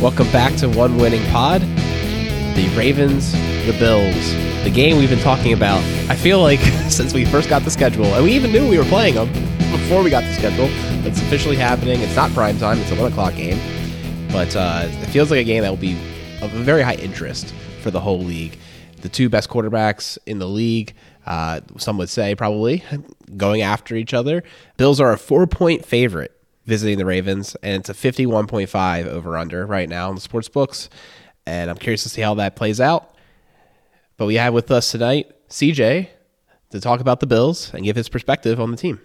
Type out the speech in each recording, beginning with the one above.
Welcome back to One Winning Pod. The Ravens, the Bills, the game we've been talking about. I feel like since we first got the schedule, and we even knew we were playing them before we got the schedule. It's officially happening. It's not prime time. It's a one o'clock game, but uh, it feels like a game that will be of very high interest for the whole league. The two best quarterbacks in the league. Uh, some would say probably going after each other. Bills are a four point favorite visiting the Ravens, and it's a 51.5 over under right now in the sports books. And I'm curious to see how that plays out. But we have with us tonight CJ to talk about the Bills and give his perspective on the team.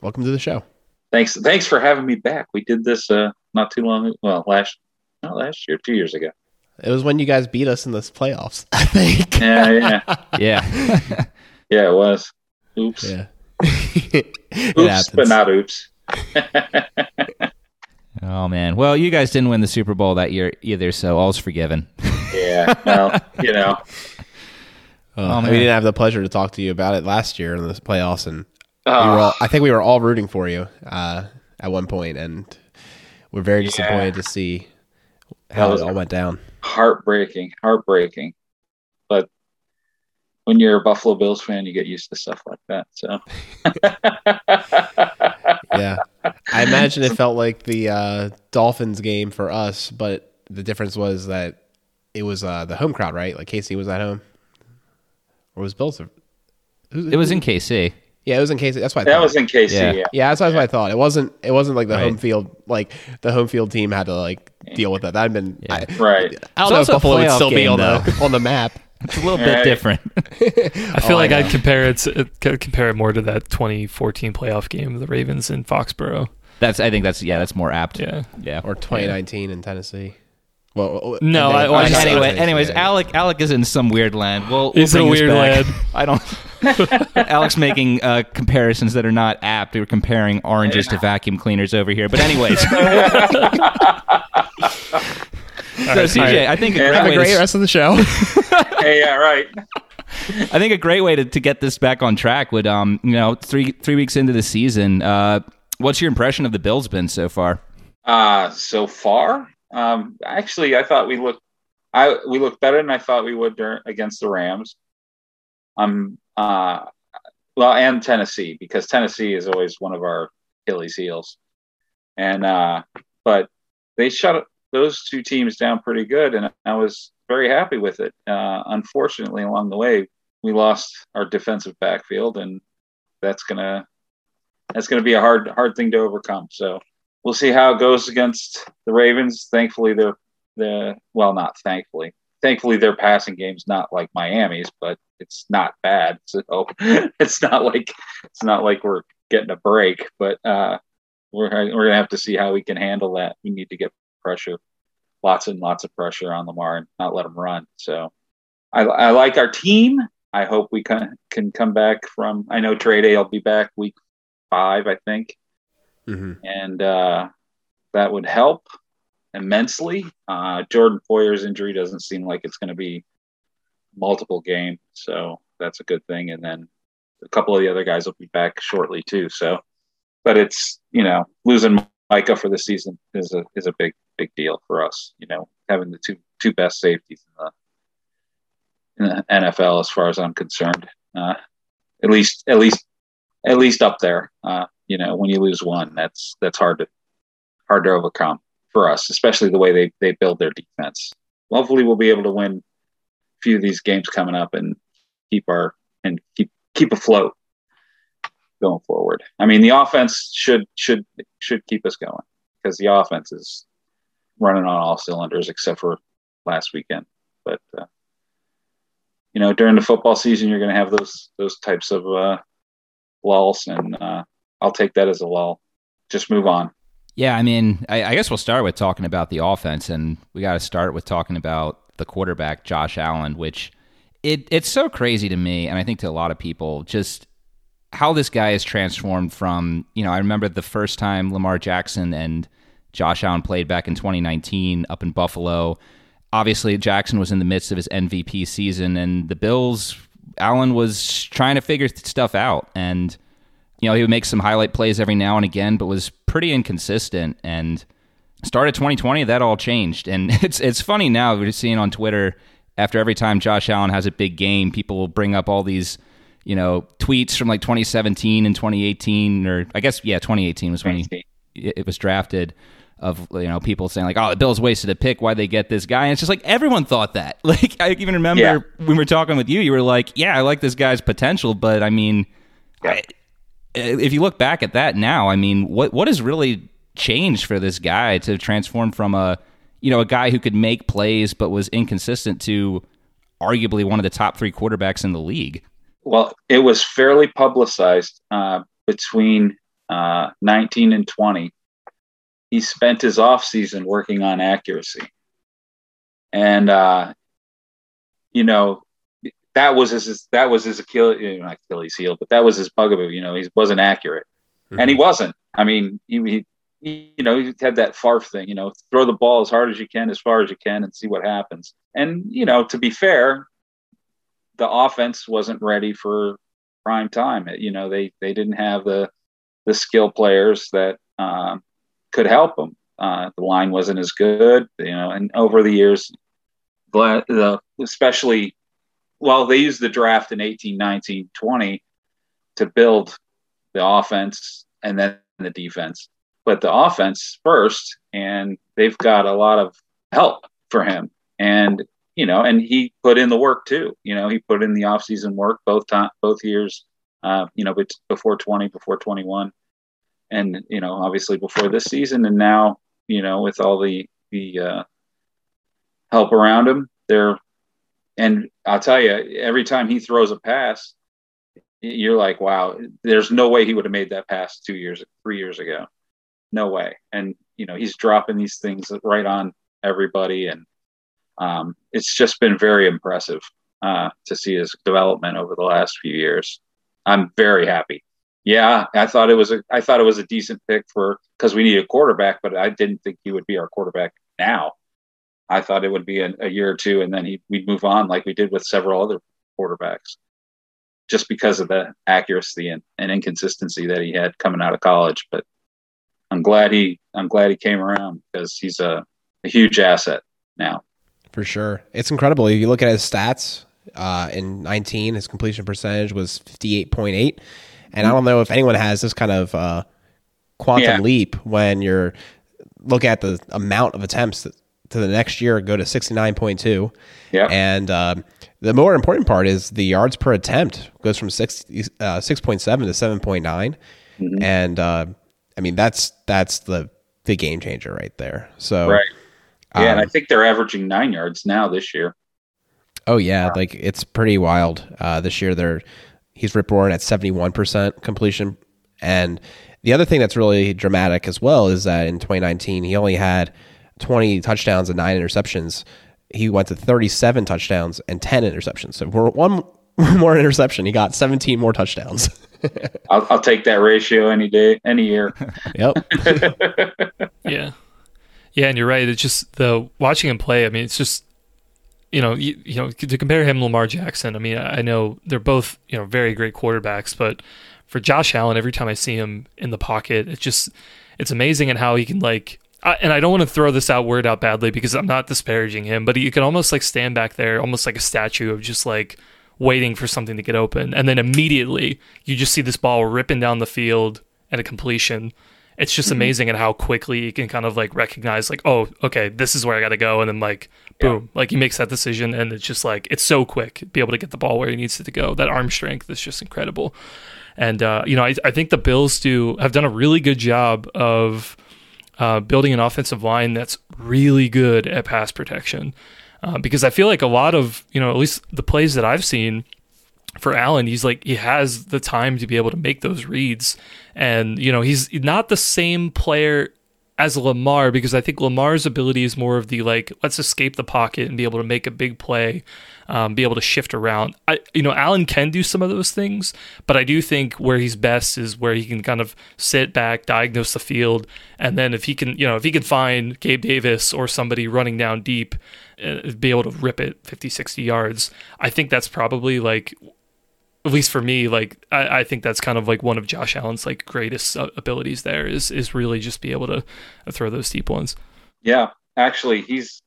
Welcome to the show. Thanks, thanks for having me back. We did this uh, not too long, well, last not last year, two years ago. It was when you guys beat us in the playoffs, I think. Yeah, yeah, Yeah. yeah. It was. Oops. Yeah. oops, but not oops. oh man. Well, you guys didn't win the Super Bowl that year either, so all's forgiven. yeah. Well, you know. Oh, we didn't have the pleasure to talk to you about it last year in the playoffs, and we Oh, were all, I think we were all rooting for you uh, at one point, and we're very Yeah. disappointed to see how it all went down. heartbreaking, heartbreaking. But when you're a Buffalo Bills fan, you get used to stuff like that. So. Yeah, I imagine it felt like the uh, Dolphins game for us, but the difference was that it was uh, the home crowd, right? Like KC was at home, or was Bills? Who- It was in KC. yeah, it was in KC. That's why That thought. was in KC. Yeah. Yeah. Yeah, that's, that's what I thought. It wasn't. It wasn't like the Right. home field. Like the home field team had to like deal with that. That'd been. Yeah. I, Right. I don't It's know if Buffalo would playoff still be game, on the on the map. It's a little Right. bit different. I feel Oh, like know. I'd compare it, to, uh, compare it more to that 2014 playoff game of the Ravens in Foxborough. That's I think that's yeah, that's more apt. Yeah. Yeah. Or 2019 in Tennessee. Well, No, I- well, I just- anyway, anyways, yeah. Alec Alec is in some weird land. We'll, we'll He's in a weird back. land. I don't. Alec's making uh, comparisons that are not apt. We were comparing oranges to vacuum cleaners over here. But anyways, so CJ, I think a Yeah, great Have a great to, rest of the show. hey, yeah, right. I think a great way to, to get this back on track would um you know three three weeks into the season. Uh, what's your impression of the Bills been so far? Uh, so far, um, actually, I thought we looked, I we looked better than I thought we would during, against the Rams. Um, uh, well, and Tennessee because Tennessee is always one of our Achilles heels, and uh, but they shut those two teams down pretty good, and I was very happy with it. Uh, unfortunately, along the way, we lost our defensive backfield, and that's gonna that's gonna be a hard hard thing to overcome. So we'll see how it goes against the Ravens. Thankfully, they're the well, not thankfully. Thankfully, their passing game's not like Miami's, but it's not bad. So it's not like it's not like we're getting a break, but uh, we're we're gonna have to see how we can handle that. We need to get pressure, lots and lots of pressure on Lamar and not let him run. So I, I like our team. I hope we can can come back from. I know Trey Day will be back week five, I think hmm and uh, that would help immensely. Uh, Jordan Poyer's injury doesn't seem like it's going to be multiple game, so that's a good thing. And then a couple of the other guys will be back shortly too. So, but it's you know losing Micah for the season is a is a big big deal for us. You know, having the two two best safeties in the, in the NFL, as far as I'm concerned, uh, at least at least at least up there. Uh, you know, when you lose one, that's that's hard to hard to overcome for us, especially the way they they build their defense. Hopefully, we'll be able to win a few of these games coming up and keep our and keep keep afloat going forward. I mean, the offense should should should keep us going because the offense is running on all cylinders except for last weekend. But uh, you know, during the football season, you're going to have those those types of uh, lulls, and uh, I'll take that as a lull. Just move on. Yeah, I mean, I, I guess we'll start with talking about the offense, and we got to start with talking about the quarterback, Josh Allen, which it it's so crazy to me, and I think to a lot of people, just how this guy is transformed from. You know, I remember the first time Lamar Jackson and Josh Allen played back in 2019 up in Buffalo. Obviously, Jackson was in the midst of his MVP season, and the Bills. Allen was trying to figure stuff out, and you know, he would make some highlight plays every now and again, but was pretty inconsistent. And started 2020, that all changed, and it's it's funny now we're seeing on Twitter after every time Josh Allen has a big game, people will bring up all these you know tweets from like 2017 and 2018, or I guess yeah, 2018 was when he, it was drafted of you know people saying like, "Oh, the Bills wasted a pick. Why they get this guy?" And it's just like everyone thought that. Like I even remember Yeah. when we were talking with you, you were like, "Yeah, I like this guy's potential, but I mean, I, if you look back at that now, I mean, what what has really changed for this guy to transform from a you know a guy who could make plays but was inconsistent to arguably one of the top three quarterbacks in the league?" Well, it was fairly publicized uh, between uh, 19 and 20. He spent his off season working on accuracy, and uh, you know that was his that was his Achilles, you know, Achilles heel, but that was his bugaboo. You know, he wasn't accurate, and he wasn't. I mean, he, he you know he had that Favre thing. You know, throw the ball as hard as you can, as far as you can, and see what happens. And you know, to be fair, the offense wasn't ready for prime time. You know, they they didn't have the the skill players that um, could help them. Uh, the line wasn't as good, you know, and over the years, the, especially, well, they used the draft in 18, 19, 20 to build the offense and then the defense. But the offense first, and they've got a lot of help for him. And you know, and he put in the work too. You know, he put in the offseason work both time, both years. Uh, you know, before twenty, before twenty one, and you know, obviously before this season, and now you know, with all the the uh, help around him, they're. And I'll tell you, every time he throws a pass, you're like, wow, there's no way he would have made that pass two years, three years ago. No way. And you know, he's dropping these things right on everybody, and um, it's just been very impressive uh, to see his development over the last few years. I'm very happy. Yeah, I thought it was a I thought it was a decent pick for because we need a quarterback, but I didn't think he would be our quarterback now. I thought it would be a, a year or two, and then he, we'd move on like we did with several other quarterbacks, just because of the accuracy and, and inconsistency that he had coming out of college. But I'm glad he I'm glad he came around because he's a, a huge asset now. For sure. It's incredible. If you look at his stats, uh, in 19, his completion percentage was 58.8. And I don't know if anyone has this kind of uh, quantum Yeah. leap when you're look at the amount of attempts to the next year go to 69.2. Yeah. And um, the more important part is the yards per attempt goes from six, uh, 6.7 to 7.9. Mm-hmm. And uh, I mean, that's that's the, the game changer right there. So, Right. Yeah, and I um, think they're averaging nine yards now this year. Oh yeah, like it's pretty wild. Uh, this year, they're he's rip roaring at seventy one percent completion, and the other thing that's really dramatic as well is that in twenty nineteen he only had twenty touchdowns and nine interceptions. He went to thirty seven touchdowns and ten interceptions. So for one more interception, he got seventeen more touchdowns. I'll, I'll take that ratio any day, any year. yep. Yeah. Yeah, and you're right. It's just the watching him play. I mean, it's just you know, you, you know, to compare him to Lamar Jackson. I mean, I know they're both you know very great quarterbacks, but for Josh Allen, every time I see him in the pocket, it's just it's amazing at how he can like. I, and I don't want to throw this out word out badly because I'm not disparaging him, but he can almost like stand back there, almost like a statue of just like waiting for something to get open, and then immediately you just see this ball ripping down the field at a completion. It's just mm-hmm. amazing at how quickly he can kind of like recognize like, oh, okay, this is where I got to go, and then like, boom, like he makes that decision, and it's just like it's so quick, be able to get the ball where he needs it to go. That arm strength is just incredible, and uh, you know, I, I think the Bills do have done a really good job of uh, building an offensive line that's really good at pass protection. Uh, because I feel like a lot of, you know, at least the plays that I've seen for Allen, he's like, he has the time to be able to make those reads. And, you know, he's not the same player as Lamar because I think Lamar's ability is more of the like, let's escape the pocket and be able to make a big play, um, be able to shift around. I, you know, Allen can do some of those things, but I do think where he's best is where he can kind of sit back, diagnose the field, and then if he can, you know, if he can find Gabe Davis or somebody running down deep, uh, be able to rip it 50, 60 yards. I think that's probably like at least for me, like I, I think that's kind of like one of Josh Allen's like greatest uh, abilities. There is is really just be able to uh, throw those deep ones. Yeah, actually, he's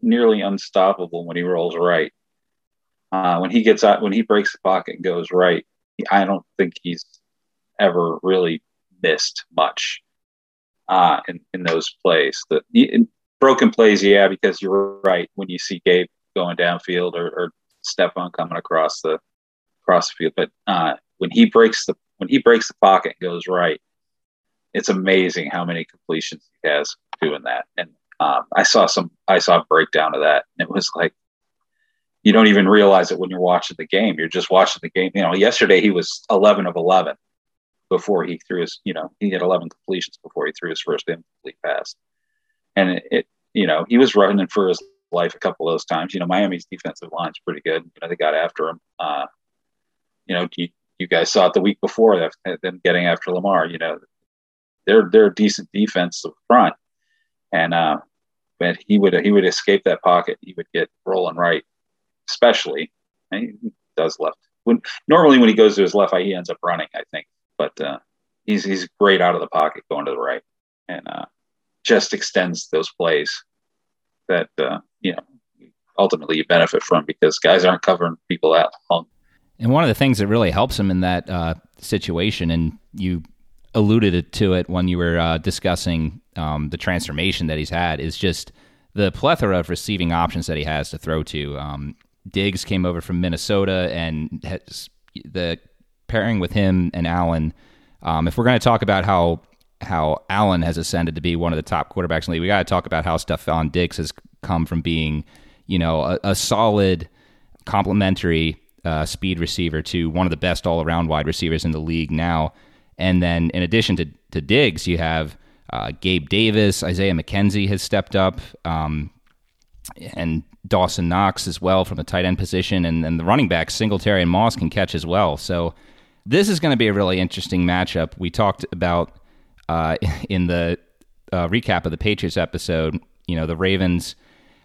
nearly unstoppable when he rolls right. Uh, when he gets out, when he breaks the pocket and goes right, I don't think he's ever really missed much uh, in in those plays. The broken plays, yeah, because you're right. When you see Gabe going downfield or, or Stefon coming across the across the field, but uh, when he breaks the when he breaks the pocket and goes right, it's amazing how many completions he has doing that. And um, I saw some I saw a breakdown of that, and it was like you don't even realize it when you're watching the game. You're just watching the game. You know, yesterday he was 11 of 11 before he threw his, you know, he had 11 completions before he threw his first incomplete pass. And it, it you know, he was running for his life a couple of those times. You know, Miami's defensive line's pretty good. You know, they got after him. Uh, you know, you, you guys saw it the week before them getting after Lamar. You know, they're they're a decent defense up front, and uh, but he would he would escape that pocket. He would get rolling right especially. he does left. When normally when he goes to his left he ends up running. I think, but uh, he's he's great out of the pocket going to the right, and uh, just extends those plays that uh, you know ultimately you benefit from because guys aren't covering people that long. And one of the things that really helps him in that uh, situation, and you alluded to it when you were uh, discussing um, the transformation that he's had, is just the plethora of receiving options that he has to throw to. Um, Diggs came over from Minnesota, and the pairing with him and Allen. Um, if we're going to talk about how how Allen has ascended to be one of the top quarterbacks in the league, we got to talk about how Stefon Diggs has come from being, you know, a, a solid complementary uh, speed receiver to one of the best all around wide receivers in the league now. And then in addition to, to Diggs, you have uh, Gabe Davis, Isaiah McKenzie has stepped up. Um, and Dawson Knox as well from the tight end position, and then the running backs Singletary and Moss can catch as well. So this is going to be a really interesting matchup. We talked about uh, in the uh, recap of the Patriots episode. You know, the Ravens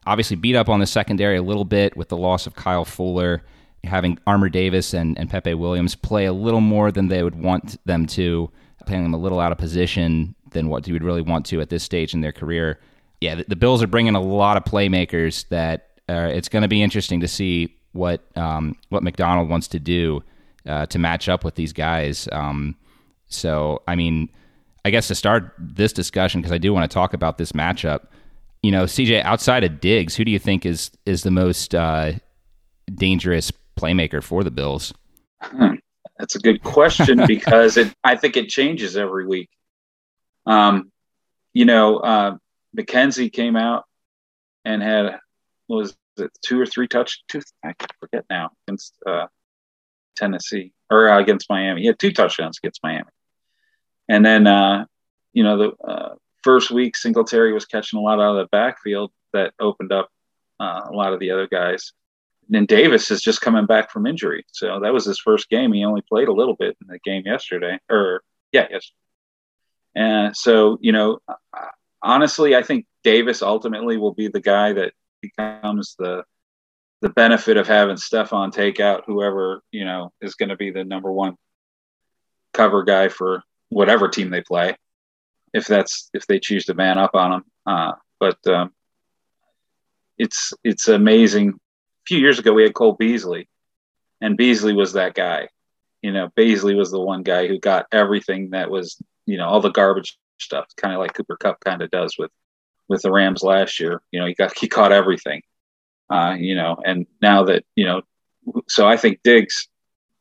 obviously beat up on the secondary a little bit with the loss of Kyle Fuller, having Armour Davis and, and Pepe Williams play a little more than they would want them to, playing them a little out of position than what you would really want to at this stage in their career yeah, the, the, Bills are bringing a lot of playmakers that uh, it's going to be interesting to see what um, what Macdonald wants to do uh, to match up with these guys. Um, so, I mean, I guess to start this discussion, because I do want to talk about this matchup. You know, CJ, outside of Diggs, who do you think is is the most uh, dangerous playmaker for the Bills? Hmm. That's a good question because it I think it changes every week. Um, you know, uh, McKenzie came out and had was it two or three touch two I forget now against uh, Tennessee or uh, against Miami. He had two touchdowns against Miami, and then uh, you know the uh, first week Singletary was catching a lot out of the backfield that opened up uh, a lot of the other guys. And Davis is just coming back from injury, so that was his first game. He only played a little bit in the game yesterday, or yeah, yes. And so you know, honestly, I think Davis ultimately will be the guy that becomes the the benefit of having Stefon take out whoever you know is going to be the number one cover guy for whatever team they play, if that's if they choose to man up on him. Uh, but um, it's it's amazing. A few years ago, we had Cole Beasley, and Beasley was that guy. You know, Beasley was the one guy who got everything that was, you know, all the garbage stuff, kind of like Cooper Kupp kind of does with with the Rams last year. You know, he got he caught everything. Uh, you know, and now that you know, so I think Diggs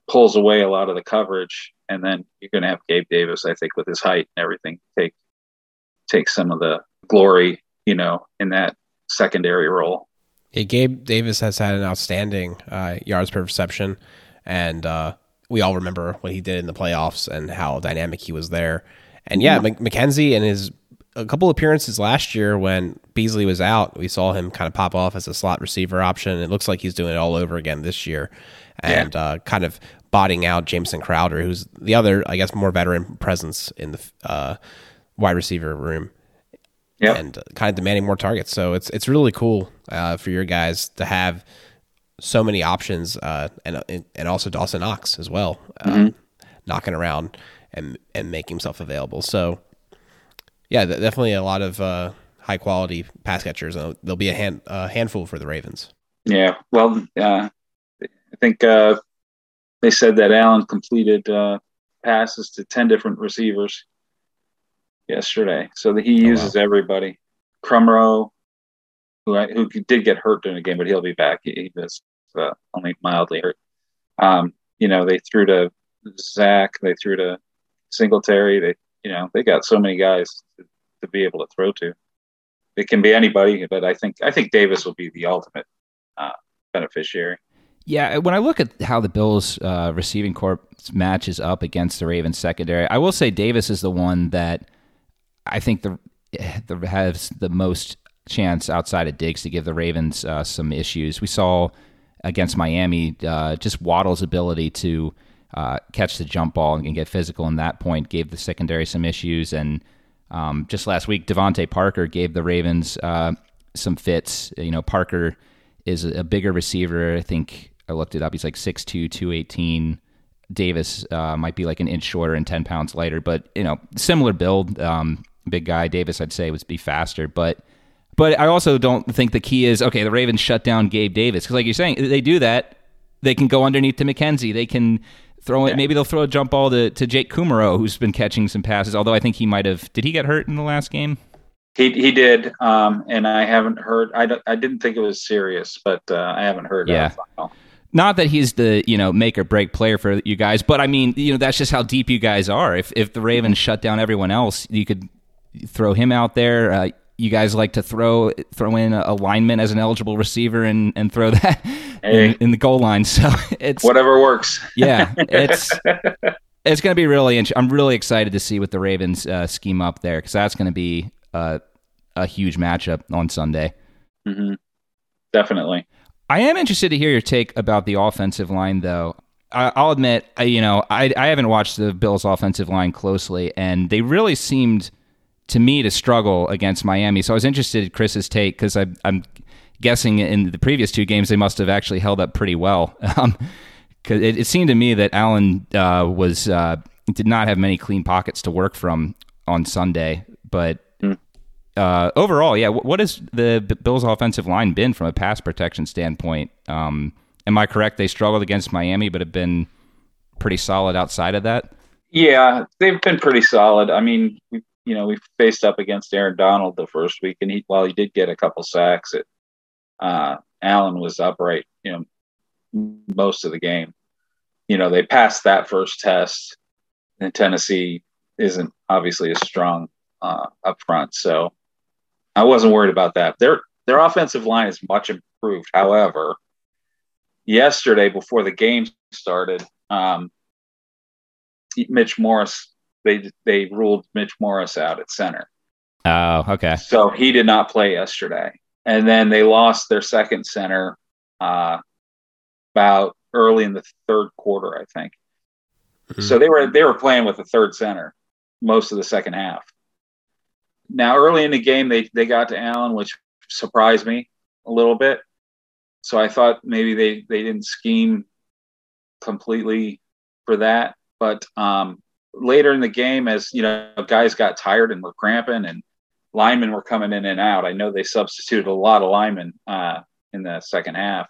pulls away a lot of the coverage, and then you're going to have Gabe Davis. I think with his height and everything, take take some of the glory, you know, in that secondary role. Yeah, Gabe Davis has had an outstanding uh, yards per reception, and uh, we all remember what he did in the playoffs and how dynamic he was there. And yeah, yeah. McKenzie and his a couple appearances last year when Beasley was out, we saw him kind of pop off as a slot receiver option. It looks like he's doing it all over again this year, and yeah. uh, kind of botting out Jamison Crowder, who's the other, I guess, more veteran presence in the uh, wide receiver room. Yep. and kind of demanding more targets. So it's it's really cool uh, for your guys to have so many options, uh, and and also Dawson Knox as well, uh, mm-hmm. knocking around and and make himself available. So yeah, definitely a lot of uh, high quality pass catchers. Uh, there'll be a hand a handful for the Ravens. Yeah, well, uh, I think uh, they said that Allen completed uh, passes to ten different receivers yesterday, so that he uses oh, wow. everybody. Kumerow, who I, who did get hurt during the game, but he'll be back. He, he was uh, only mildly hurt. Um, you know, they threw to Zach, they threw to Singletary. They, you know, they got so many guys to, to be able to throw to. It can be anybody, but I think I think Davis will be the ultimate uh, beneficiary. Yeah, when I look at how the Bills uh, receiving corps matches up against the Ravens secondary, I will say Davis is the one that I think the, the has the most chance outside of Diggs to give the Ravens uh, some issues. We saw against Miami uh, just Waddle's ability to uh, catch the jump ball and get physical in that point gave the secondary some issues. And um, just last week, DeVante Parker gave the Ravens uh, some fits. You know, Parker is a bigger receiver. I think I looked it up. He's like 6'2", 218. Davis uh, might be like an inch shorter and 10 pounds lighter, but, you know, similar build. Um, big guy. Davis, I'd say, would be faster. But but I also don't think the key is, okay, the Ravens shut down Gabe Davis. Because like you're saying, they do that. They can go underneath to McKenzie. They can throw it. Yeah. Maybe they'll throw a jump ball to, to Jake Kumerow, who's been catching some passes. Although I think he might have. Did he get hurt in the last game? He he did, um, and I haven't heard. I, I didn't think it was serious, but uh, I haven't heard. Yeah. Not that he's the you know make or break player for you guys, but I mean you know that's just how deep you guys are. If if the Ravens shut down everyone else, you could throw him out there. Uh, you guys like to throw throw in a lineman as an eligible receiver and, and throw that hey. in, in, the goal line. So it's whatever works. yeah, it's it's going to be really. Int- I'm really excited to see what the Ravens uh, scheme up there because that's going to be a, a huge matchup on Sunday. Mm-hmm. Definitely. I am interested to hear your take about the offensive line, though. I, will admit, you know, I, I haven't watched the Bills' offensive line closely, and they really seemed to me to struggle against Miami. So I was interested in Chris's take because I'm guessing in the previous two games they must have actually held up pretty well. Um, Cause it, it, seemed to me that Allen uh, was uh, did not have many clean pockets to work from on Sunday, but uh, overall, yeah. What has the Bills' offensive line been from a pass protection standpoint? Um, am I correct? They struggled against Miami, but have been pretty solid outside of that. Yeah, they've been pretty solid. I mean, we, you know, we faced up against Aaron Donald the first week, and he, while he did get a couple sacks, it uh, Allen was upright, you know, most of the game. You know, they passed that first test, and Tennessee isn't obviously as strong uh, up front, so I wasn't worried about that. Their their offensive line is much improved. However, yesterday before the game started, um, Mitch Morse they they ruled Mitch Morse out at center. Oh, okay. So he did not play yesterday, and then they lost their second center uh, about early in the third quarter, I think. Mm-hmm. So they were they were playing with a third center most of the second half. Now, early in the game, they they got to Allen, which surprised me a little bit. So I thought maybe they they didn't scheme completely for that, but um, later in the game, as you know, guys got tired and were cramping, and linemen were coming in and out. I know they substituted a lot of linemen uh, in the second half.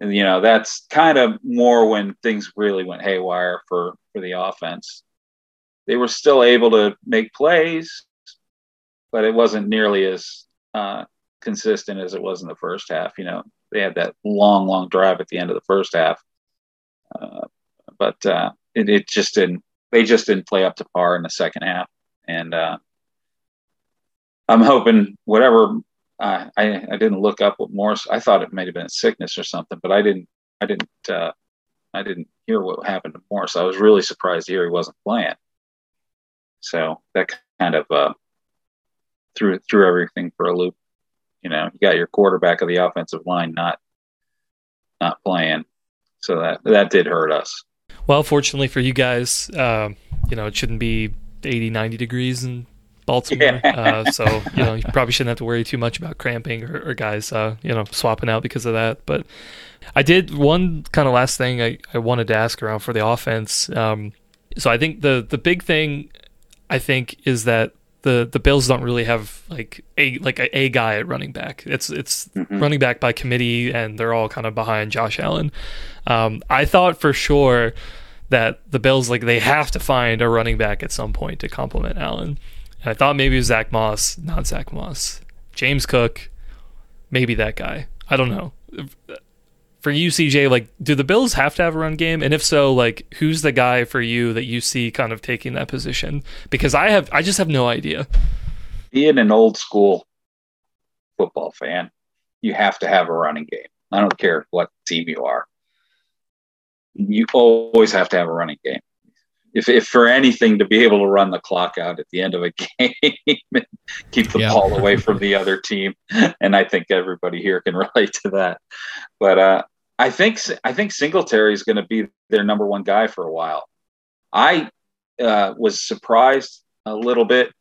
And, you know, that's kind of more when things really went haywire for for the offense. They were still able to make plays, but it wasn't nearly as uh, consistent as it was in the first half. You know, they had that long, long drive at the end of the first half, uh, but uh, it, it, just didn't. They just didn't play up to par in the second half, and uh, I'm hoping whatever. I I didn't look up what Morse. I thought it might have been a sickness or something, but I didn't. I didn't. Uh, I didn't hear what happened to Morse. I was really surprised to hear he wasn't playing. So that kind of uh, threw threw everything for a loop. You know, you got your quarterback of the offensive line not not playing, so that that did hurt us. Well, fortunately for you guys, uh, you know, it shouldn't be 80, 90 degrees in Baltimore. Yeah. uh, so, you know, you probably shouldn't have to worry too much about cramping or, or guys, uh, you know, swapping out because of that. But I did one kind of last thing I, I wanted to ask around for the offense. Um, so I think the, the big thing I think is that the the Bills don't really have like a like a, a guy at running back. It's it's mm-hmm. running back by committee, and they're all kind of behind Josh Allen. Um, I thought for sure that the Bills like they have to find a running back at some point to complement Allen. And I thought maybe it was Zach Moss, not Zach Moss, James Cook, maybe that guy. I don't know. For you, CJ, like, do the Bills have to have a run game? And if so, like, who's the guy for you that you see kind of taking that position? Because I have, I just have no idea. Being an old school football fan, you have to have a running game. I don't care what team you are. You always have to have a running game. If, if for anything to be able to run the clock out at the end of a game and keep the yeah. ball away from the other team and i think everybody here can relate to that. But uh, i think i think singletary is going to be their number one guy for a while. I uh, was surprised a little bit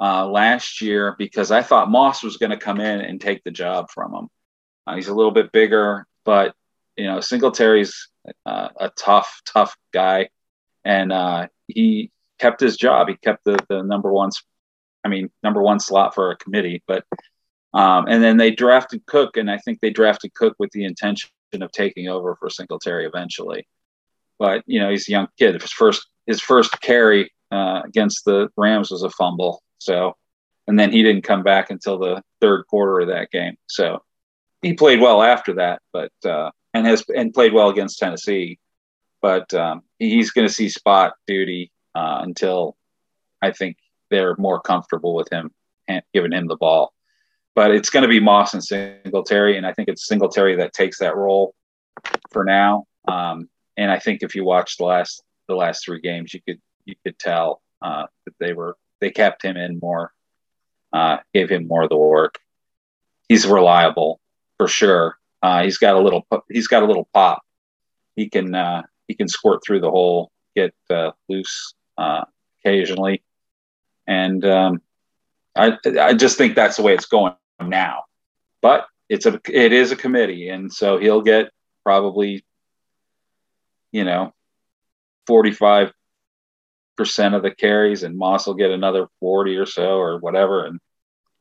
uh, last year because i thought moss was going to come in and take the job from him. Uh, he's a little bit bigger but you know singletary's uh, a tough tough guy and uh, he kept his job. He kept the the number one, I mean, number one slot for a committee. But um, and then they drafted Cook, and I think they drafted Cook with the intention of taking over for Singletary eventually. But you know, he's a young kid. His first his first carry uh, against the Rams was a fumble. So, and then he didn't come back until the third quarter of that game. So he played well after that, but uh, and has and played well against Tennessee but um, he's going to see spot duty uh, until I think they're more comfortable with him and giving him the ball. But it's going to be Moss and Singletary, and I think it's Singletary that takes that role for now. Um, and I think if you watch the last the last three games, you could you could tell uh, that they were they kept him in more, uh, gave him more of the work. He's reliable for sure. Uh, he's got a little he's got a little pop. He can uh, he can squirt through the hole, get uh, loose uh, occasionally, and um, I I just think that's the way it's going now. But it's a it is a committee, and so he'll get probably you know forty five percent of the carries, and Moss will get another forty or so or whatever, and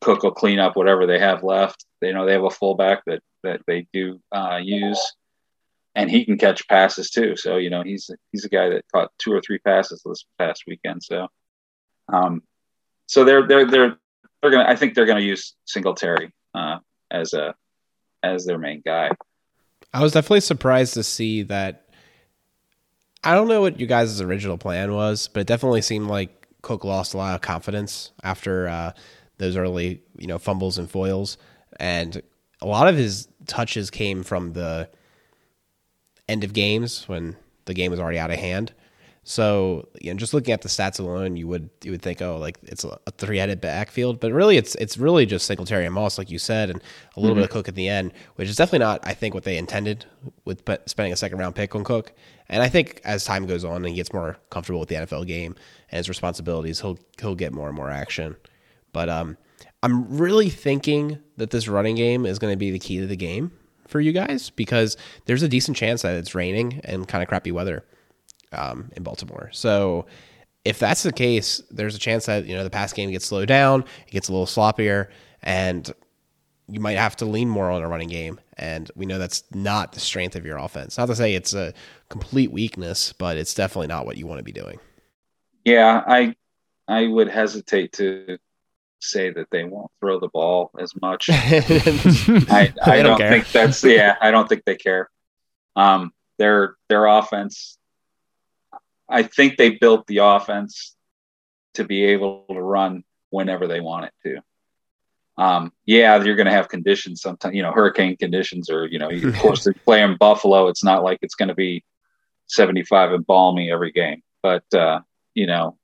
Cook will clean up whatever they have left. They know they have a fullback that that they do uh, use and he can catch passes too. So you know he's he's a guy that caught two or three passes this past weekend. So, um, so they're they're they're they're gonna I think they're gonna use Singletary uh, as a as their main guy. I was definitely surprised to see that. I don't know what you guys' original plan was, but it definitely seemed like Cook lost a lot of confidence after uh, those early, you know, fumbles and foils, and a lot of his touches came from the end of games when the game was already out of hand. So, you know, just looking at the stats alone, you would you would think, oh, like it's a three-headed backfield, but really, it's it's really just Singletary and Moss, like you said, and a little mm-hmm. bit of Cook at the end, which is definitely not, I think, what they intended with spending a second-round pick on Cook. And I think as time goes on and he gets more comfortable with the NFL game and his responsibilities, he'll he'll get more and more action. But um, I'm really thinking that this running game is going to be the key to the game for you guys because there's a decent chance that it's raining and kind of crappy weather um, in Baltimore. So if that's the case, there's a chance that you know the pass game gets slowed down, it gets a little sloppier, and you might have to lean more on a running game. And we know that's not the strength of your offense. Not to say it's a complete weakness, but it's definitely not what you want to be doing. Yeah, I I would hesitate to say that they won't throw the ball as much. I, I don't, don't think that's yeah. I don't think they care. Um, their their offense. I think they built the offense to be able to run whenever they want it to. Um, yeah, you're going to have conditions sometimes. You know, hurricane conditions, or you know, of course, they play in Buffalo. It's not like it's going to be 75 and balmy every game, but uh, you know,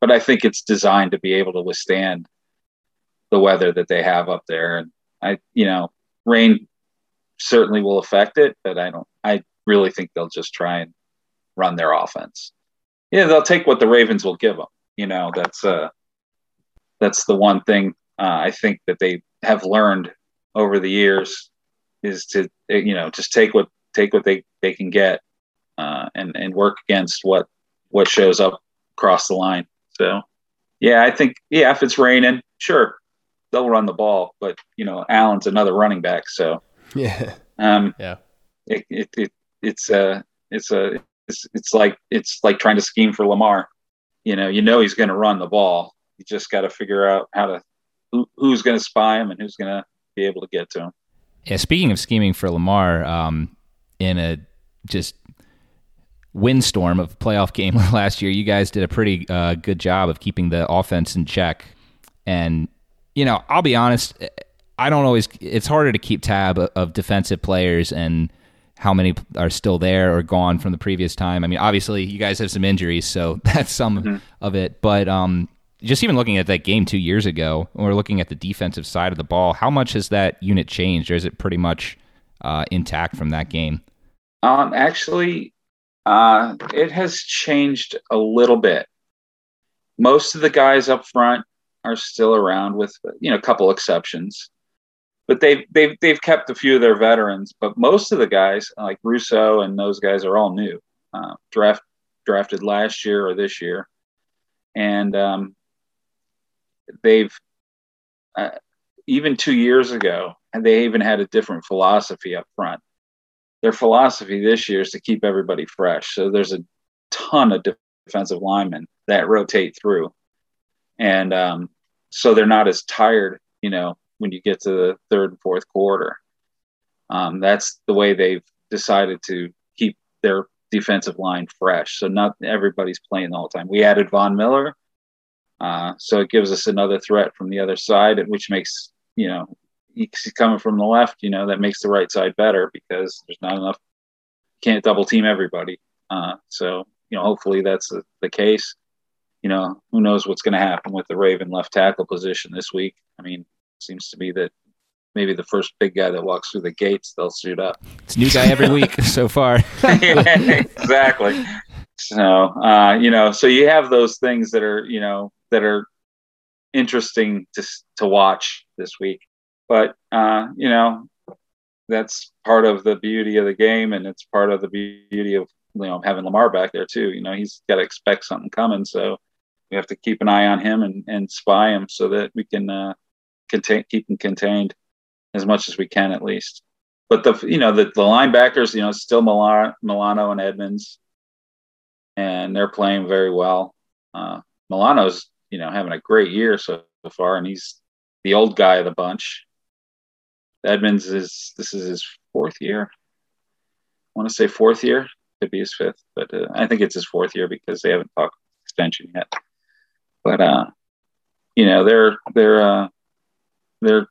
but I think it's designed to be able to withstand the weather that they have up there. And I, you know, rain certainly will affect it, but I don't, I really think they'll just try and run their offense. Yeah, they'll take what the Ravens will give them. You know, that's uh, that's the one thing uh, I think that they have learned over the years is to you know just take what take what they they can get uh, and and work against what what shows up across the line. So yeah, I think yeah, if it's raining, sure, they'll run the ball. But you know, Allen's another running back, so Yeah. um, Yeah. it, it, it it's a it's a it's, it's like it's like trying to scheme for Lamar. You know, you know he's going to run the ball. You just got to figure out how to who, who's going to spy him and who's going to be able to get to him. Yeah, speaking of scheming for Lamar, um, in a just windstorm of playoff game last year, you guys did a pretty uh, good job of keeping the offense in check. And you know, I'll be honest, I don't always. It's harder to keep tab of defensive players and how many are still there or gone from the previous time. I mean, obviously, you guys have some injuries, so that's some Mm-hmm. of it. But um, just even looking at that game two years ago, or looking at the defensive side of the ball, how much has that unit changed, or is it pretty much uh, intact from that game? Um, actually, uh, it has changed a little bit. Most of the guys up front are still around, with you know a couple exceptions, but they've they've they've kept a few of their veterans. But most of the guys, like Rousseau and those guys, are all new, uh, draft drafted last year or this year, and um, they've uh, even two years ago, and they even had a different philosophy up front their philosophy this year is to keep everybody fresh. So there's a ton of defensive linemen that rotate through, and um, so they're not as tired. You know, when you get to the third and fourth quarter, um, that's the way they've decided to keep their defensive line fresh. So not everybody's playing all the time. We added Von Miller, uh, so it gives us another threat from the other side, which makes you know he's coming from the left, you know, that makes the right side better because there's not enough. Can't double team everybody. Uh, so you know, hopefully that's the, the case. You know, who knows what's going to happen with the Raven left tackle position this week? I mean, seems to be that maybe the first big guy that walks through the gates, they'll suit up. It's a new guy every week so far. exactly. So uh, you know, so you have those things that are you know that are interesting to to watch this week. But uh, you know, that's part of the beauty of the game, and it's part of the beauty of you know having Lamar back there too. You know, he's got to expect something coming, so we have to keep an eye on him and, and spy him so that we can uh, contain keep him contained as much as we can at least. But the you know the, the linebackers, you know, still Milano, Milano and Edmunds, and they're playing very well. Uh, Milano's you know having a great year so, far, and he's the old guy of the bunch. Edmunds is this is his fourth year. I want to say fourth year, could be his fifth, but uh, I think it's his fourth year because they haven't talked extension yet. But uh, you know they're they're uh, they're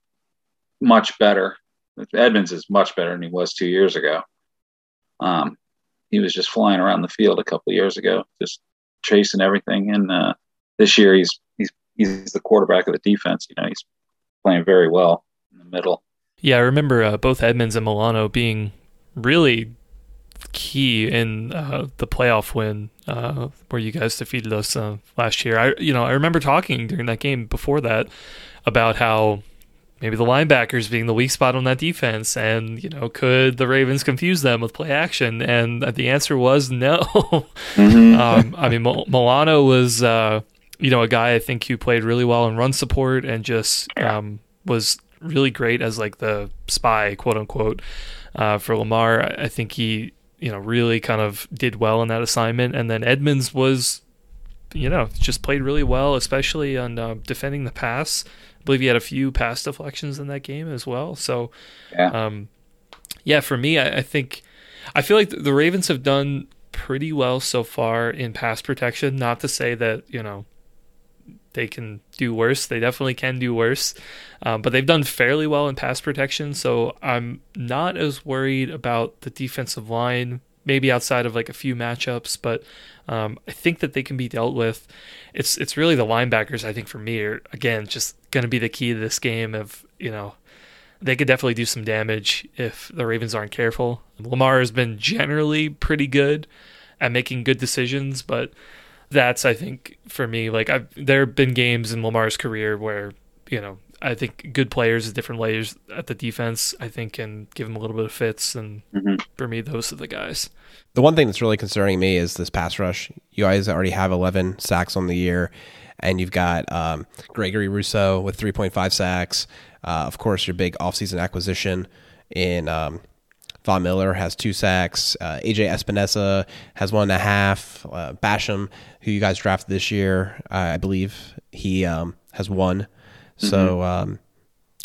much better. Edmunds is much better than he was two years ago. Um, he was just flying around the field a couple years ago, just chasing everything. And uh, this year he's he's he's the quarterback of the defense. You know, he's playing very well in the middle. Yeah, I remember uh, both Edmonds and Milano being really key in uh, the playoff win uh, where you guys defeated us uh, last year. I, you know, I remember talking during that game before that about how maybe the linebackers being the weak spot on that defense, and you know, could the Ravens confuse them with play action? And the answer was no. Mm-hmm. um, I mean, Mil- Milano was. Uh, you know, a guy I think who played really well in run support and just um, was really great as like the spy, quote unquote, uh, for Lamar. I think he, you know, really kind of did well in that assignment. And then Edmunds was, you know, just played really well, especially on uh, defending the pass. I believe he had a few pass deflections in that game as well. So, Yeah. um, yeah, for me, I, I think I feel like the Ravens have done pretty well so far in pass protection. Not to say that you know they can do worse. They definitely can do worse, um, but they've done fairly well in pass protection. So I'm not as worried about the defensive line. Maybe outside of like a few matchups, but um, I think that they can be dealt with. It's it's really the linebackers. I think for me are again just going to be the key to this game. Of you know they could definitely do some damage if the Ravens aren't careful. Lamar has been generally pretty good at making good decisions, but that's I think for me like I've, there have been games in Lamar's career where you know I think good players at different layers at the defense I think can give him a little bit of fits, and Mhm. for me those are the guys. The one thing that's really concerning me is this pass rush. You guys already have 11 sacks on the year. and you've got um, Gregory Rousseau with 3.5 sacks. Uh, of course, your big offseason acquisition in um, Von Miller has two sacks. Uh, AJ Epenesa has one and a half. Uh, Basham, who you guys drafted this year, I believe he um, has one. So, mm-hmm. um,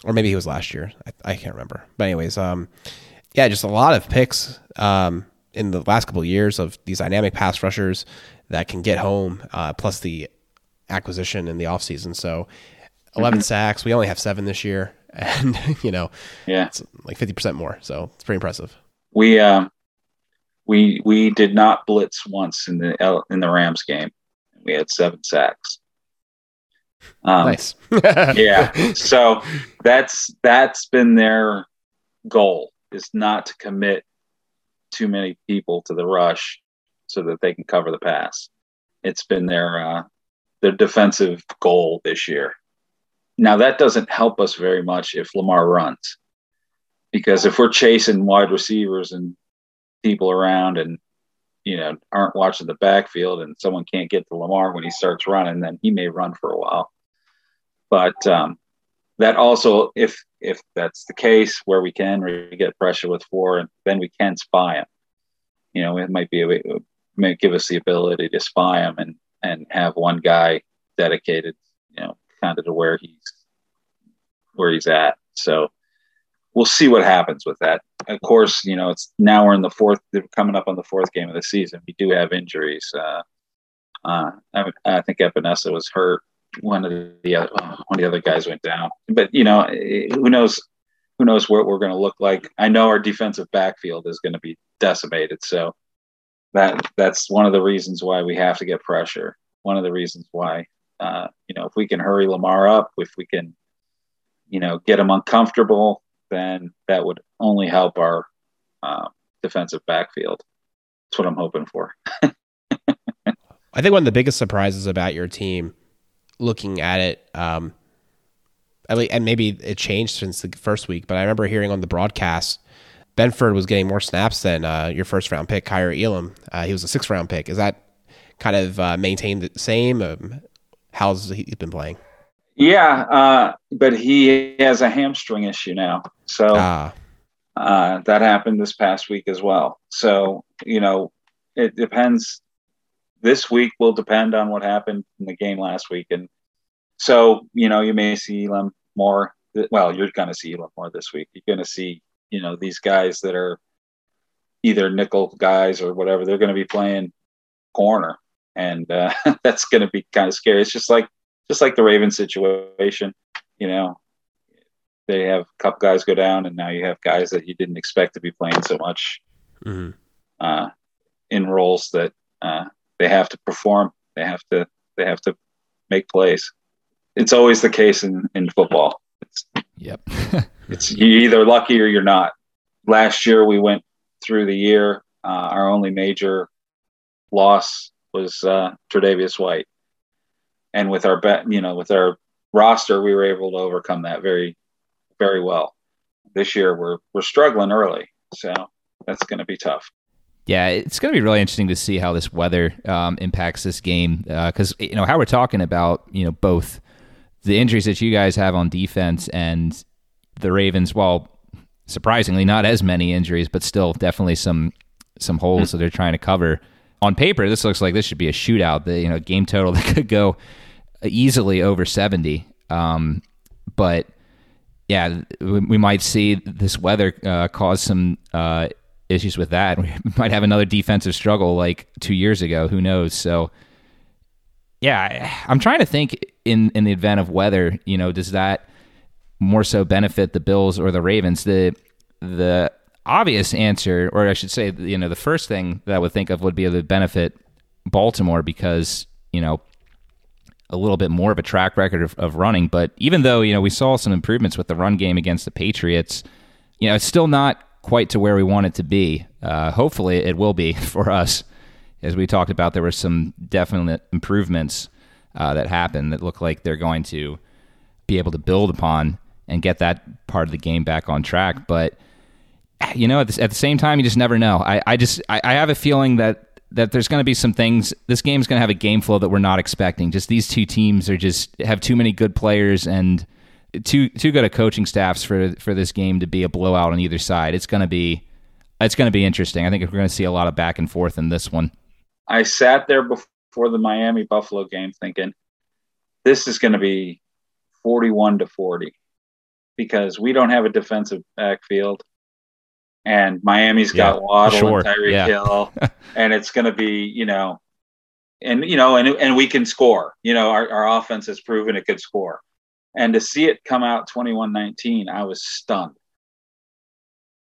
or maybe he was last year. I, I can't remember. But anyways, um, yeah, just a lot of picks um, in the last couple of years of these dynamic pass rushers that can get home, uh, plus the acquisition in the offseason. So 11 mm-hmm. sacks. We only have seven this year. And, you know, yeah, it's like 50% more. So it's pretty impressive. We, uh, we, we did not blitz once in the, L, in the Rams game. We had seven sacks. Um, nice. yeah. So that's, that's been their goal is not to commit too many people to the rush so that they can cover the pass. It's been their uh, their defensive goal this year. Now that doesn't help us very much if Lamar runs, because if we're chasing wide receivers and people around and you know aren't watching the backfield and someone can't get to Lamar when he starts running, then he may run for a while. But um, that also, if if that's the case, where we can we get pressure with four, then we can spy him. You know, it might be a may give us the ability to spy him and and have one guy dedicated, kind of to where he's where he's at. So we'll see what happens with that. Of course, you know, it's now we're in the fourth, coming up on the fourth game of the season. We do have injuries. Uh, uh, I, I, think Epenesa was hurt. One of the uh, one of the other guys went down, but you know, who knows? Who knows what we're going to look like? I know our defensive backfield is going to be decimated. So that that's one of the reasons why we have to get pressure. One of the reasons why, uh, you know, if we can hurry Lamar up, if we can, you know, get him uncomfortable, then that would only help our uh, defensive backfield. That's what I'm hoping for. I think one of the biggest surprises about your team, looking at it, um, and maybe it changed since the first week, but I remember hearing on the broadcast Benford was getting more snaps than uh, your first round pick, Kaiir Elam. Uh, he was a sixth round pick. Is that kind of uh, maintained the same? Um, how's he been playing? Yeah, uh, but he has a hamstring issue now. So ah. Uh, that happened this past week as well. So, you know, it depends. This week will depend on what happened in the game last week. And so, you know, you may see Elam more. Well, you're going to see Elam more this week. You're going to see you know these guys that are either nickel guys or whatever they're going to be playing corner and uh, that's going to be kind of scary it's just like just like the raven situation you know they have a couple guys go down and now you have guys that you didn't expect to be playing so much mm-hmm. uh, in roles that uh, they have to perform they have to they have to make plays it's always the case in, in football it's, yep it's you're either lucky or you're not. Last year we went through the year. Uh, our only major loss was uh, Tre'Davious White, and with our bet, you know, with our roster, we were able to overcome that very, very well. This year we're we're struggling early, so that's going to be tough. Yeah, it's going to be really interesting to see how this weather um, impacts this game because uh, you know how we're talking about you know both the injuries that you guys have on defense and the Ravens, while surprisingly not as many injuries, but still definitely some some holes mm-hmm. that they're trying to cover. On paper, this looks like this should be a shootout. The you know game total that could go easily over seventy. Um, but yeah, we, we, might see this weather uh, cause some uh, issues with that. We might have another defensive struggle like two years ago. Who knows? So yeah, I'm trying to think in in the event of weather. You know, does that more so benefit the Bills or the Ravens? The the obvious answer, or I should say, you know, the first thing that I would think of would be the benefit Baltimore because you know a little bit more of a track record of, of running. But even though you know we saw some improvements with the run game against the Patriots, you know it's still not quite to where we want it to be. Uh, hopefully, it will be for us. As we talked about, there were some definite improvements uh, that happened that look like they're going to be able to build upon and get that part of the game back on track. But you know, at the, at the same time, you just never know. I, I just I, I have a feeling that that there's going to be some things. This game's going to have a game flow that we're not expecting. Just these two teams are just have too many good players and too too good at coaching staffs for for this game to be a blowout on either side. It's going to be it's going to be interesting. I think we're going to see a lot of back and forth in this one. I sat there before the Miami Buffalo game thinking this is going to be 41 to 40 because we don't have a defensive backfield and Miami's got yeah, Waddle sure. and Tyreek yeah. Hill, and it's going to be, you know, and you know, and and we can score. You know, our, our offense has proven it could score, and to see it come out 21-19, I was stunned,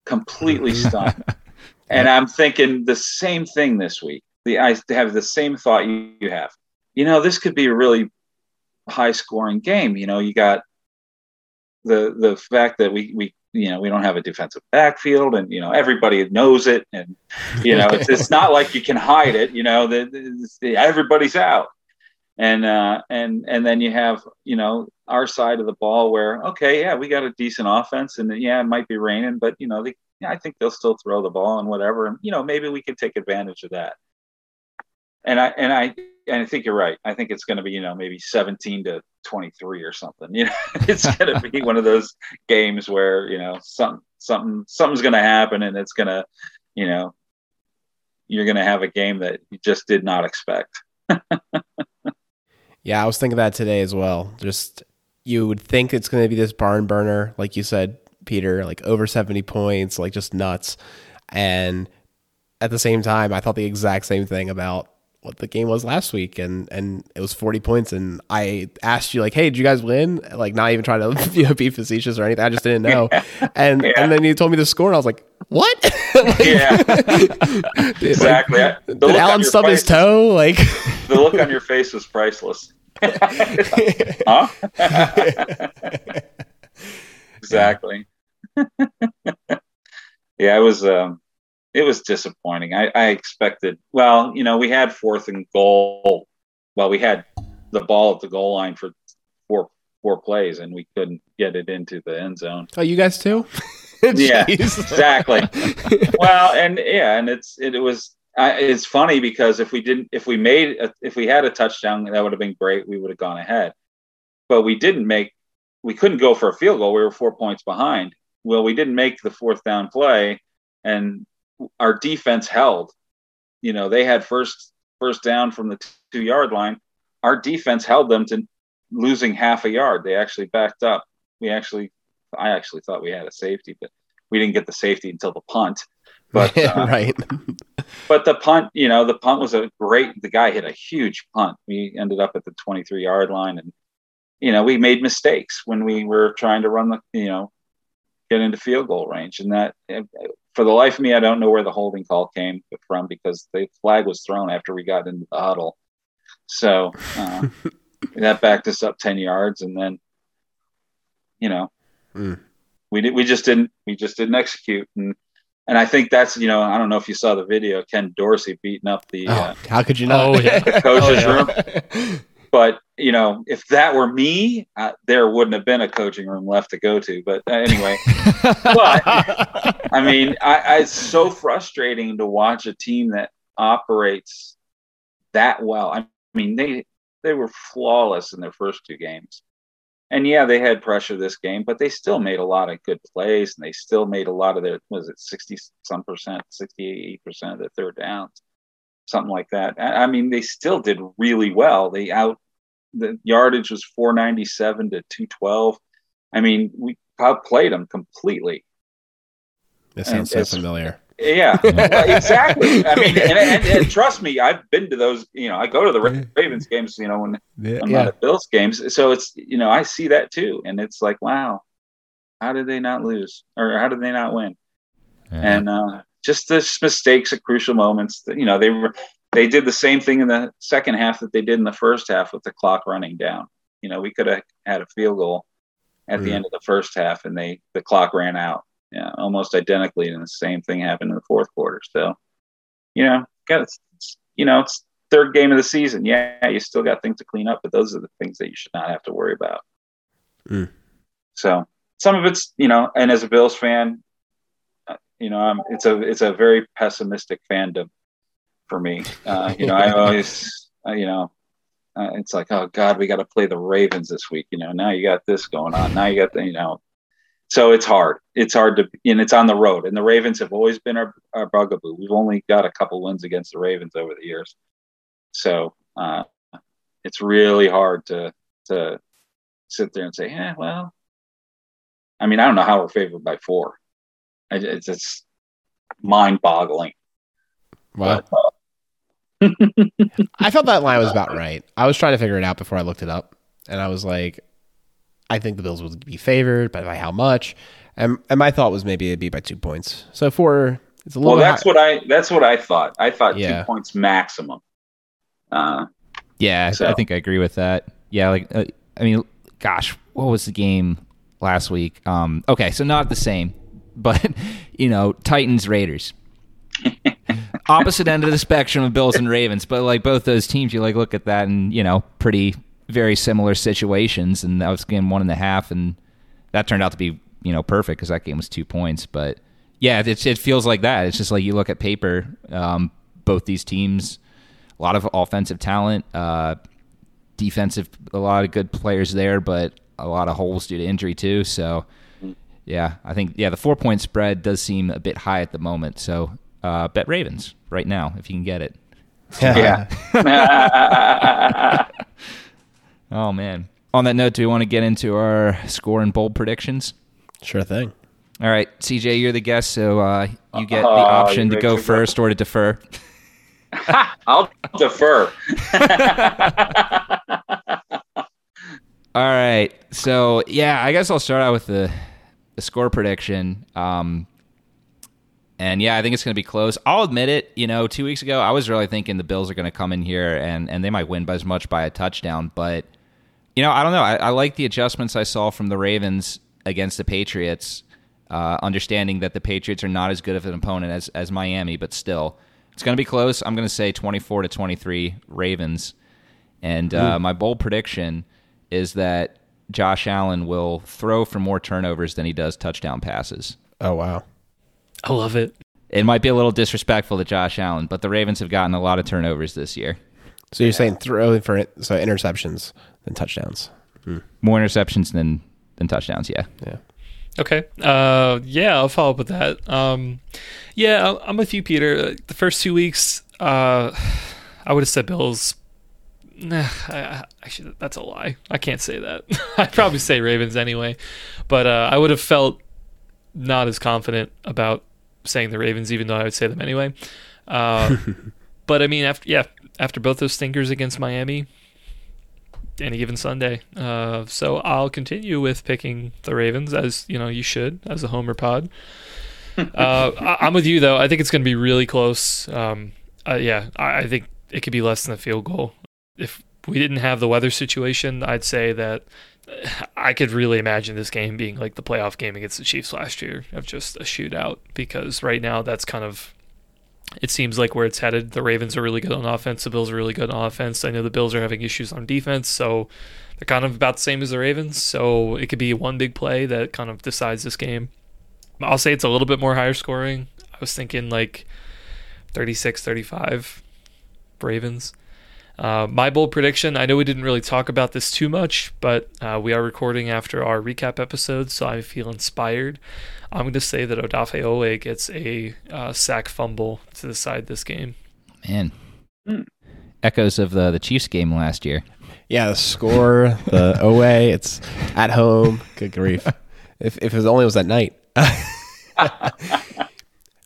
completely mm-hmm. stunned. and I'm thinking the same thing this week. The I have the same thought you, you have. You know, this could be a really high scoring game. You know, you got the the fact that we we you know we don't have a defensive backfield and you know everybody knows it and you know it's, it's not like you can hide it you know the, the, everybody's out. And uh and and then you have you know our side of the ball where okay yeah we got a decent offense and yeah it might be raining but you know they, i think they'll still throw the ball and whatever. And you know maybe we can take advantage of that and i and i and I think you're right. I think it's going to be, you know, maybe 17 to 23 or something. You know, it's going to be one of those games where, you know, something, something, something's going to happen and it's going to, you know, you're going to have a game that you just did not expect. yeah, I was thinking that today as well. Just you would think it's going to be this barn burner, like you said, Peter, like over 70 points, like just nuts. And at the same time, I thought the exact same thing about what the game was last week and and it was 40 points and I asked you like hey did you guys win? Like not even trying to you know, be facetious or anything I just didn't know. And yeah. and then you told me the score and I was like what? Like, yeah. Exactly. Like, did Allen stub his toe? Like the look on your face was priceless. Huh? Exactly. Yeah I was um it was disappointing. I, I expected, well, you know, we had fourth and goal. Well, we had the ball at the goal line for four four plays, and we couldn't get it into the end zone. Oh, you guys too? yeah, exactly. well, and yeah, and it's it, it was I, it's funny because if we didn't, if we made, a, if we had a touchdown, that would have been great. We would have gone ahead, but we didn't make. We couldn't go for a field goal. We were four points behind. Well, we didn't make the fourth down play, and our defense held. You know, they had first first down from the two yard line. Our defense held them to losing half a yard. They actually backed up. We actually, I actually thought we had a safety, but we didn't get the safety until the punt. But uh, right. but the punt, you know, the punt was a great. The guy hit a huge punt. We ended up at the 23 yard line, and you know, we made mistakes when we were trying to run the, you know, get into field goal range, and that for the life of me, I don't know where the holding call came from because the flag was thrown after we got into the huddle. So uh, that backed us up ten yards, and then you know mm. we did we just didn't we just didn't execute, and and I think that's you know I don't know if you saw the video Ken Dorsey beating up the oh, uh, how could you know oh, yeah. coach's oh, yeah. room. But you know, if that were me, uh, there wouldn't have been a coaching room left to go to. But uh, anyway, but I mean, I, I, it's so frustrating to watch a team that operates that well. I mean, they they were flawless in their first two games, and yeah, they had pressure this game, but they still made a lot of good plays, and they still made a lot of their was it sixty some percent, sixty eight percent of their third downs something like that. I mean, they still did really well. They out the yardage was 497 to 212. I mean, we outplayed them completely. This sounds so familiar. Yeah, exactly. I mean, and, and, and, trust me, I've been to those. You know, I go to the Ravens games. You know, when yeah, I'm yeah. not at Bills games, so it's you know I see that too, and it's like, wow, how did they not lose, or how did they not win? Yeah. And uh, just the mistakes at crucial moments. That, you know, they were they did the same thing in the second half that they did in the first half with the clock running down. You know, we could have had a field goal at mm. the end of the first half, and they the clock ran out. Yeah, almost identically, and the same thing happened in the fourth quarter. So, you know, got you know, it's third game of the season. Yeah, you still got things to clean up, but those are the things that you should not have to worry about. Mm. So some of it's you know, and as a Bills fan, you know, I'm, it's a it's a very pessimistic fandom for me. Uh, you know, I always, uh, you know, uh, it's like, oh God, we got to play the Ravens this week. You know, now you got this going on. Now you got the, you know, so it's hard. It's hard to, and it's on the road. And the Ravens have always been our, our bugaboo. We've only got a couple wins against the Ravens over the years, so uh, it's really hard to to sit there and say, yeah, well, I mean, I don't know how we're favored by four. It's just mind-boggling. Wow. But, uh, I felt that line was about right. I was trying to figure it out before I looked it up, and I was like, I think the Bills would be favored, but by how much? And and my thought was maybe it'd be by two points. So for it's a little. Well, that's high. what I that's what I thought. I thought yeah. two points maximum. Uh, yeah, so. I think I agree with that. Yeah, like uh, I mean, gosh, what was the game last week? Um, okay, so not the same, but you know, Titans Raiders. opposite end of the spectrum of Bills and Ravens, but like both those teams, you like look at that and you know pretty very similar situations, and that was game one and a half, and that turned out to be you know perfect because that game was two points. But yeah, it, it feels like that. It's just like you look at paper, um, both these teams, a lot of offensive talent, uh, defensive, a lot of good players there, but a lot of holes due to injury too. So. Yeah, I think yeah the four point spread does seem a bit high at the moment. So uh, bet Ravens right now if you can get it. Yeah. oh man. On that note, do we want to get into our score and bold predictions? Sure thing. All right, CJ, you're the guest, so uh, you get the uh, option to go first or to defer. I'll defer. All right, so yeah, I guess I'll start out with the the score prediction. Um, and yeah, I think it's going to be close. I'll admit it. You know, two weeks ago, I was really thinking the Bills are going to come in here and, and they might win by as much by a touchdown. But, you know, I don't know. I, I like the adjustments I saw from the Ravens against the Patriots, uh, understanding that the Patriots are not as good of an opponent as, as Miami, but still, it's going to be close. I'm going to say 24 to 23 Ravens. And uh, my bold prediction is that Josh Allen will throw for more turnovers than he does touchdown passes. Oh, wow. I love it. It might be a little disrespectful to Josh Allen, but the Ravens have gotten a lot of turnovers this year. So you're saying throw for so interceptions than touchdowns? Hmm. More interceptions than than touchdowns. Yeah. Yeah. Okay. Uh, yeah, I'll follow up with that. Um, yeah, I'm with you, Peter. The first two weeks, uh, I would have said Bills. Nah, I, actually, that's a lie. I can't say that. I'd probably say Ravens anyway, but uh, I would have felt not as confident about saying the Ravens, even though I would say them anyway. Uh, but I mean, after yeah, after both those stinkers against Miami, any given Sunday. Uh, so I'll continue with picking the Ravens as you know you should as a homer pod. Uh, I, am with you though. I think it's going to be really close. Um, uh, yeah, I, I, think it could be less than a field goal. If we didn't have the weather situation, I'd say that uh, I could really imagine this game being like the playoff game against the Chiefs last year of just a shootout because right now that's kind of it seems like where it's headed. The Ravens are really good on offense, the Bills are really good on offense. I know the Bills are having issues on defense, so they're kind of about the same as the Ravens. So it could be one big play that kind of decides this game. I'll say it's a little bit more higher scoring. I was thinking like 36 35 Ravens. Uh, my bold prediction I know we didn't really talk about this too much, but uh, we are recording after our recap episode, so I feel inspired. I'm going to say that Odafe Oweh gets a uh, sack fumble to decide this game. Man. Mm. Echoes of the, the Chiefs game last year. Yeah, the score, the Oweh, it's at home. Good grief. If, if it only was at night. All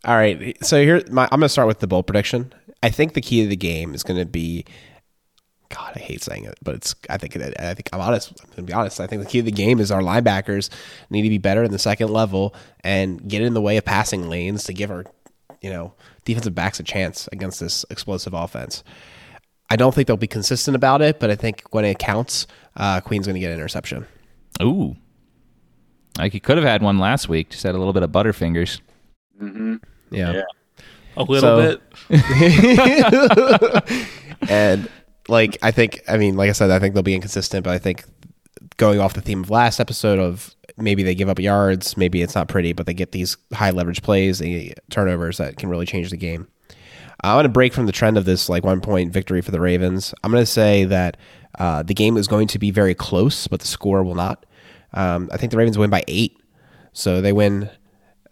right. So here, my, I'm going to start with the bold prediction. I think the key to the game is going to be God, I hate saying it, but it's. I think. I think I'm honest. I'm gonna be honest. I think the key to the game is our linebackers need to be better in the second level and get in the way of passing lanes to give our, you know, defensive backs a chance against this explosive offense. I don't think they'll be consistent about it, but I think when it counts, uh, Queen's going to get an interception. Ooh, like you could have had one last week. Just had a little bit of butterfingers. Mm-hmm. Yeah. yeah. a little so, bit. and like I think I mean like I said I think they'll be inconsistent, but I think going off the theme of last episode of maybe they give up yards, maybe it's not pretty, but they get these high leverage plays, turnovers that can really change the game. I'm going to break from the trend of this like one point victory for the Ravens. I'm going to say that uh, the game is going to be very close, but the score will not. Um, I think the Ravens win by eight, so they win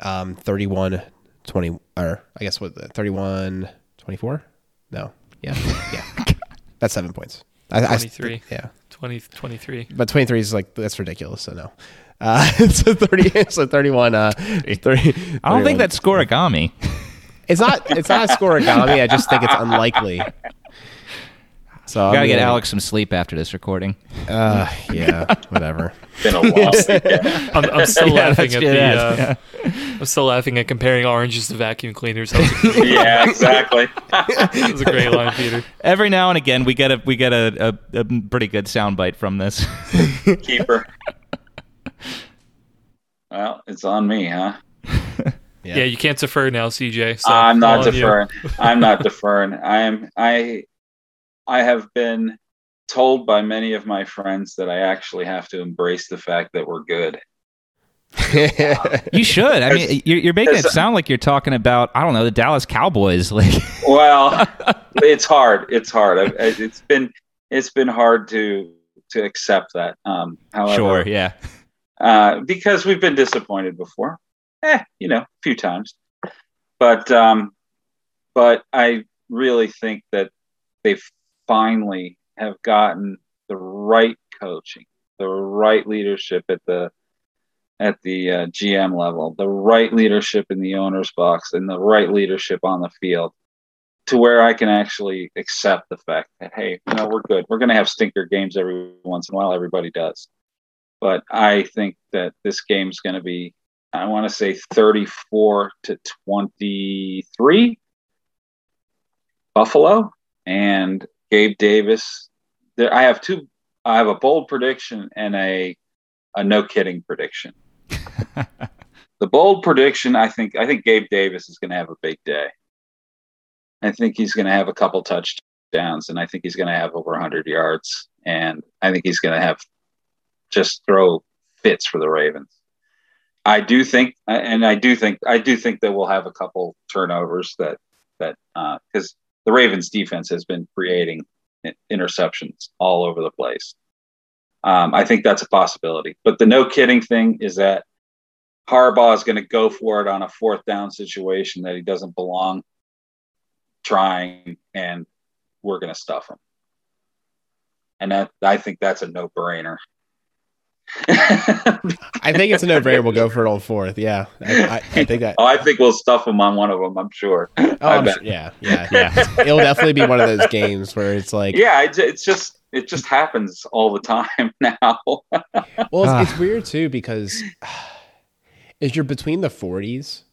um, 31 20, or I guess what 31 24? No, yeah, yeah, that's seven points. I, 23. I, yeah, 20, 23. But 23 is like that's ridiculous. So no. Uh, so 30, so 31. Uh, 30, I don't think that's scorigami. It's not. It's not a scorigami. I just think it's unlikely. So gotta get Alex some sleep after this recording. Uh, yeah, whatever. Been a while. I'm, I'm, still yeah, laughing at the. Uh, yeah. I'm still laughing at comparing oranges to vacuum cleaners. yeah, exactly. that was a great line, Peter. Every now and again, we get a we get a, a, a pretty good soundbite from this. Keeper. Well, it's on me, huh? Yeah. yeah. you can't defer now, CJ. So I'm not deferring. I'm not deferring. I am. I I have been told by many of my friends that I actually have to embrace the fact that we're good. you should. I mean, you're, you're making it sound like you're talking about I don't know the Dallas Cowboys. Like, well, it's hard. It's hard. It's been it's been hard to to accept that. Um, however, sure, yeah, uh, because we've been disappointed before. Eh, you know, a few times, but um, but I really think that they've finally have gotten the right coaching, the right leadership at the at the uh, GM level, the right leadership in the owner's box, and the right leadership on the field, to where I can actually accept the fact that hey, you know, we're good. We're going to have stinker games every once in a while. Everybody does, but I think that this game's going to be, I want to say, thirty-four to twenty-three, Buffalo, and Gabe Davis. There, I have two. I have a bold prediction and a a no kidding prediction. the bold prediction, I think, I think Gabe Davis is going to have a big day. I think he's going to have a couple touchdowns, and I think he's going to have over 100 yards, and I think he's going to have just throw fits for the Ravens. I do think, and I do think, I do think that we'll have a couple turnovers that that because uh, the Ravens defense has been creating interceptions all over the place. Um, I think that's a possibility. But the no kidding thing is that Harbaugh is going to go for it on a fourth down situation that he doesn't belong trying, and we're going to stuff him. And that I think that's a no brainer. I think it's a no-brainer. We'll go for it on fourth. Yeah, I, I, I, think that. Oh, I think we'll stuff them on one of them. I'm sure. Oh, I'm sure. yeah, yeah, yeah. It'll definitely be one of those games where it's like, yeah, it's just it just happens all the time now. well, it's, it's, weird too because if you're between the 40s,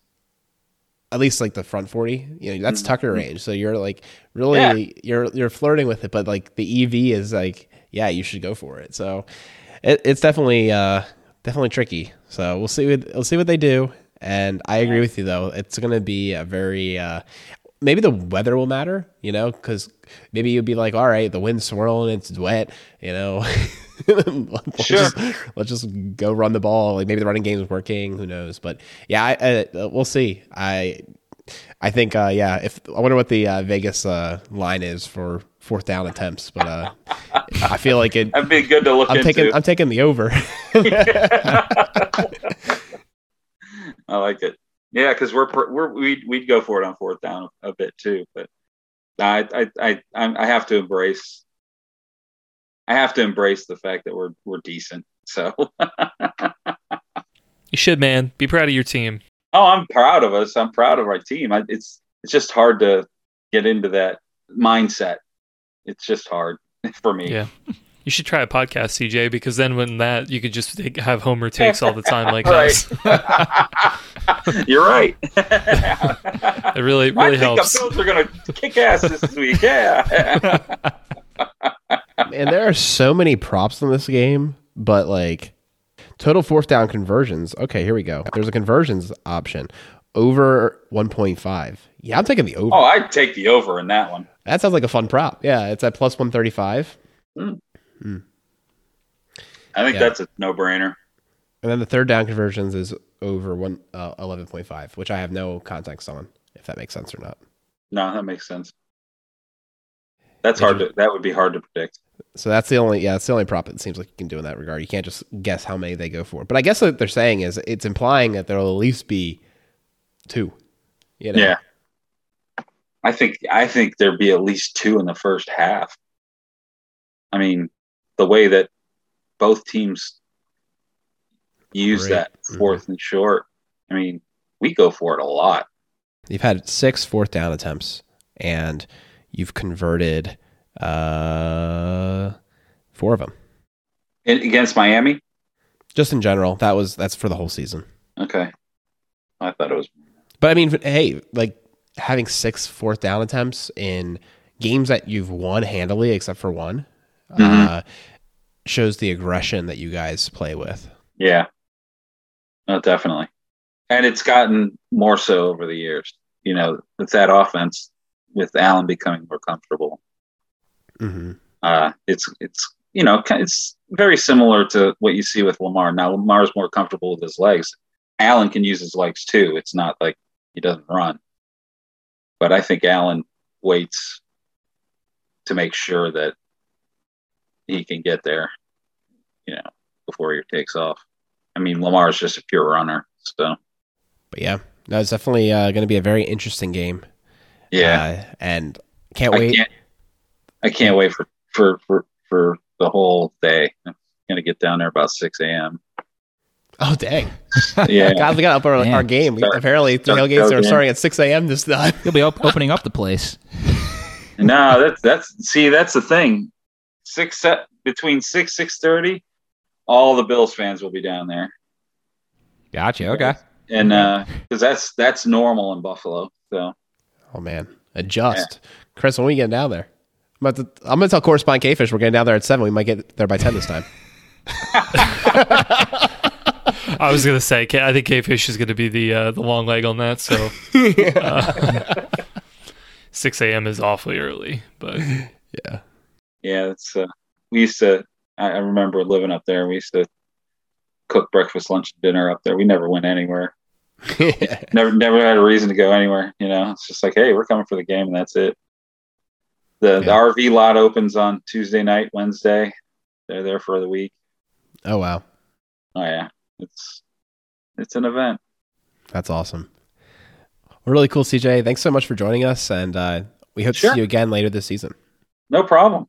at least like the front 40, you know, that's mm-hmm. Tucker range. So you're like really yeah. you're you're flirting with it, but like the EV is like, yeah, you should go for it. So it, it's definitely uh, definitely tricky. So we'll see. What, we'll see what they do. And I agree with you though. It's going to be a very uh, maybe the weather will matter. You know, because maybe you'd be like, all right, the wind's swirling, it's wet. You know. let's, sure. just, let's just go run the ball. Like maybe the running game is working. Who knows? But yeah, I, uh, we'll see. I I think uh, yeah. If I wonder what the uh, Vegas uh, line is for fourth down attempts, but uh, I feel like it. That'd be good to look I'm into. Taking, I'm taking the over. I like it. Yeah, because we're we're we'd we'd go for it on fourth down a bit too, but I I I I have to embrace. I have to embrace the fact that we're we're decent. So you should, man. Be proud of your team. Oh, I'm proud of us. I'm proud of our team. I, it's it's just hard to get into that mindset it's just hard for me. Yeah. You should try a podcast, CJ, because then when that you could just have Homer takes all the time like us. You're right. it really really I helps. The Bills are gonna kick ass this week. Yeah. and there are so many props in this game, but like total fourth down conversions. Okay, here we go. There's a conversions option over 1.5. Yeah, I'm taking the over. Oh, I'd take the over in that one. That sounds like a fun prop. Yeah, it's at plus 135. Mm. Mm. I think yeah. that's a no brainer. And then the third down conversions is over one uh, 11.5, which I have no context on if that makes sense or not. No, that makes sense. That's hard to. That would be hard to predict. So that's the only yeah, that's the only prop it seems like you can do in that regard. You can't just guess how many they go for. But I guess what they're saying is it's implying that there'll at least be two. You know? Yeah. I think I think there'd be at least two in the first half. I mean, the way that both teams use Great. that 4th and short. I mean, we go for it a lot. You've had six fourth down attempts, and you've converted uh, four of them. In, against Miami. Just in general, that was that's for the whole season. Okay, I thought it was. But I mean, hey, like having six fourth down attempts in games that you've won handily, except for one, uh, shows the aggression that you guys play with. Yeah, no, definitely, and it's gotten more so over the years. You know, with that offense, with Allen becoming more comfortable, hmm uh, it's it's you know it's very similar to what you see with Lamar. Now Lamar's more comfortable with his legs. Allen can use his legs too. It's not like he doesn't run, but I think Allen waits to make sure that he can get there, you know, before he takes off. I mean, Lamar is just a pure runner, so But yeah, no, it's definitely uh, going to be a very interesting game. yeah. uh, and can't I wait. can't. I can't wait for for for for the whole day. I'm gonna get down there about six a.m. Oh dang! Yeah, God, we got up our, Man. our game. Start- Apparently, the start tailgates are joking. starting at six a.m. this time. You'll be op- opening up the place. no, that's that's see, that's the thing. Six set between six six thirty, all the Bills fans will be down there, Gotcha. Okay. and uh, because that's that's normal in Buffalo. So Oh man, adjust, Chris. When we get down there, I'm, about to, I'm gonna tell correspondent K-Fish we're getting down there at seven. We might get there by ten this time. I was gonna say, I think K Fish is gonna be the uh, the long leg on that. So uh, six a.m. is awfully early, but yeah, yeah, it's uh, we used to. I, I remember living up there. We used to cook breakfast, lunch, dinner up there. We never went anywhere. never never had a reason to go anywhere. You know, it's just like, hey, we're coming for the game, and that's it. The, the RV lot opens on Tuesday night, Wednesday. They're there for the week. oh wow, Oh yeah, it's it's an event. that's awesome. Well, really cool, CJ. Thanks so much for joining us, and uh, we hope to see you again later this season. No problem.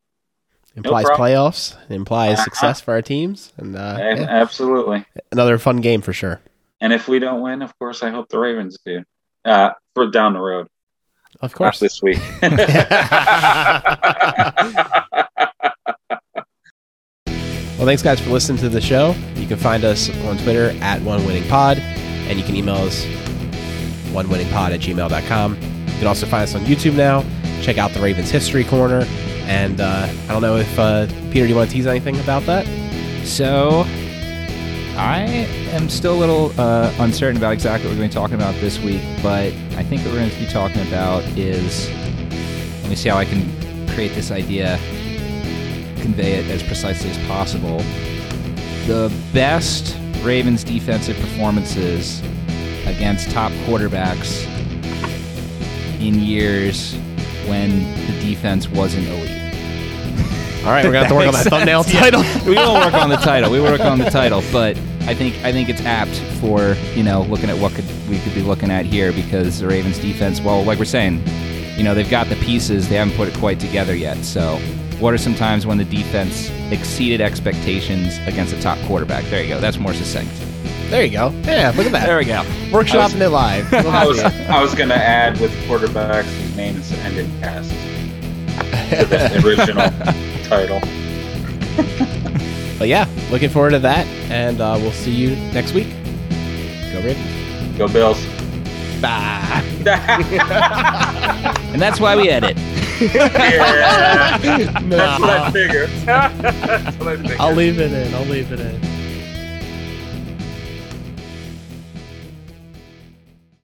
Implies problem. playoffs, implies Uh-huh. success for our teams, and uh, yeah, Absolutely. another fun game for sure. And if we don't win, of course, I hope the Ravens do. Uh, for down the road, Of not course. this week. Well, thanks guys for listening to the show. You can find us on Twitter at One Winning Pod, and you can email us onewinningpod at gmail.com. You can also find us on YouTube now. Check out the Ravens History Corner. And uh, I don't know if, uh, Peter, do you want to tease anything about that? So, I am still a little uh, uncertain about exactly what we're going to be talking about this week, but I think what we're going to be talking about is let me see how I can create this idea, convey it as precisely as possible. The best Ravens defensive performances against top quarterbacks in years when the defense wasn't elite. All right, we're going to have to work on that thumbnail title. we will work on the title. We will work on the title, but I think I think it's apt for you know looking at what could we could be looking at here because the Ravens defense. Well, like we're saying, you know they've got the pieces. They haven't put it quite together yet. So, what are some times when the defense exceeded expectations against a top quarterback? There you go. That's more succinct. There you go. Yeah, look at that. There we go. Workshopping it live. We'll I have was. I was gonna add with quarterbacks whose names ended cast to the original title. But yeah, looking forward to that. And uh, we'll see you next week. Go Ravens. Go Bills. Bye. And that's why we edit. Yeah, that's what I figured. that's what I figured. I'll leave it in. I'll leave it in.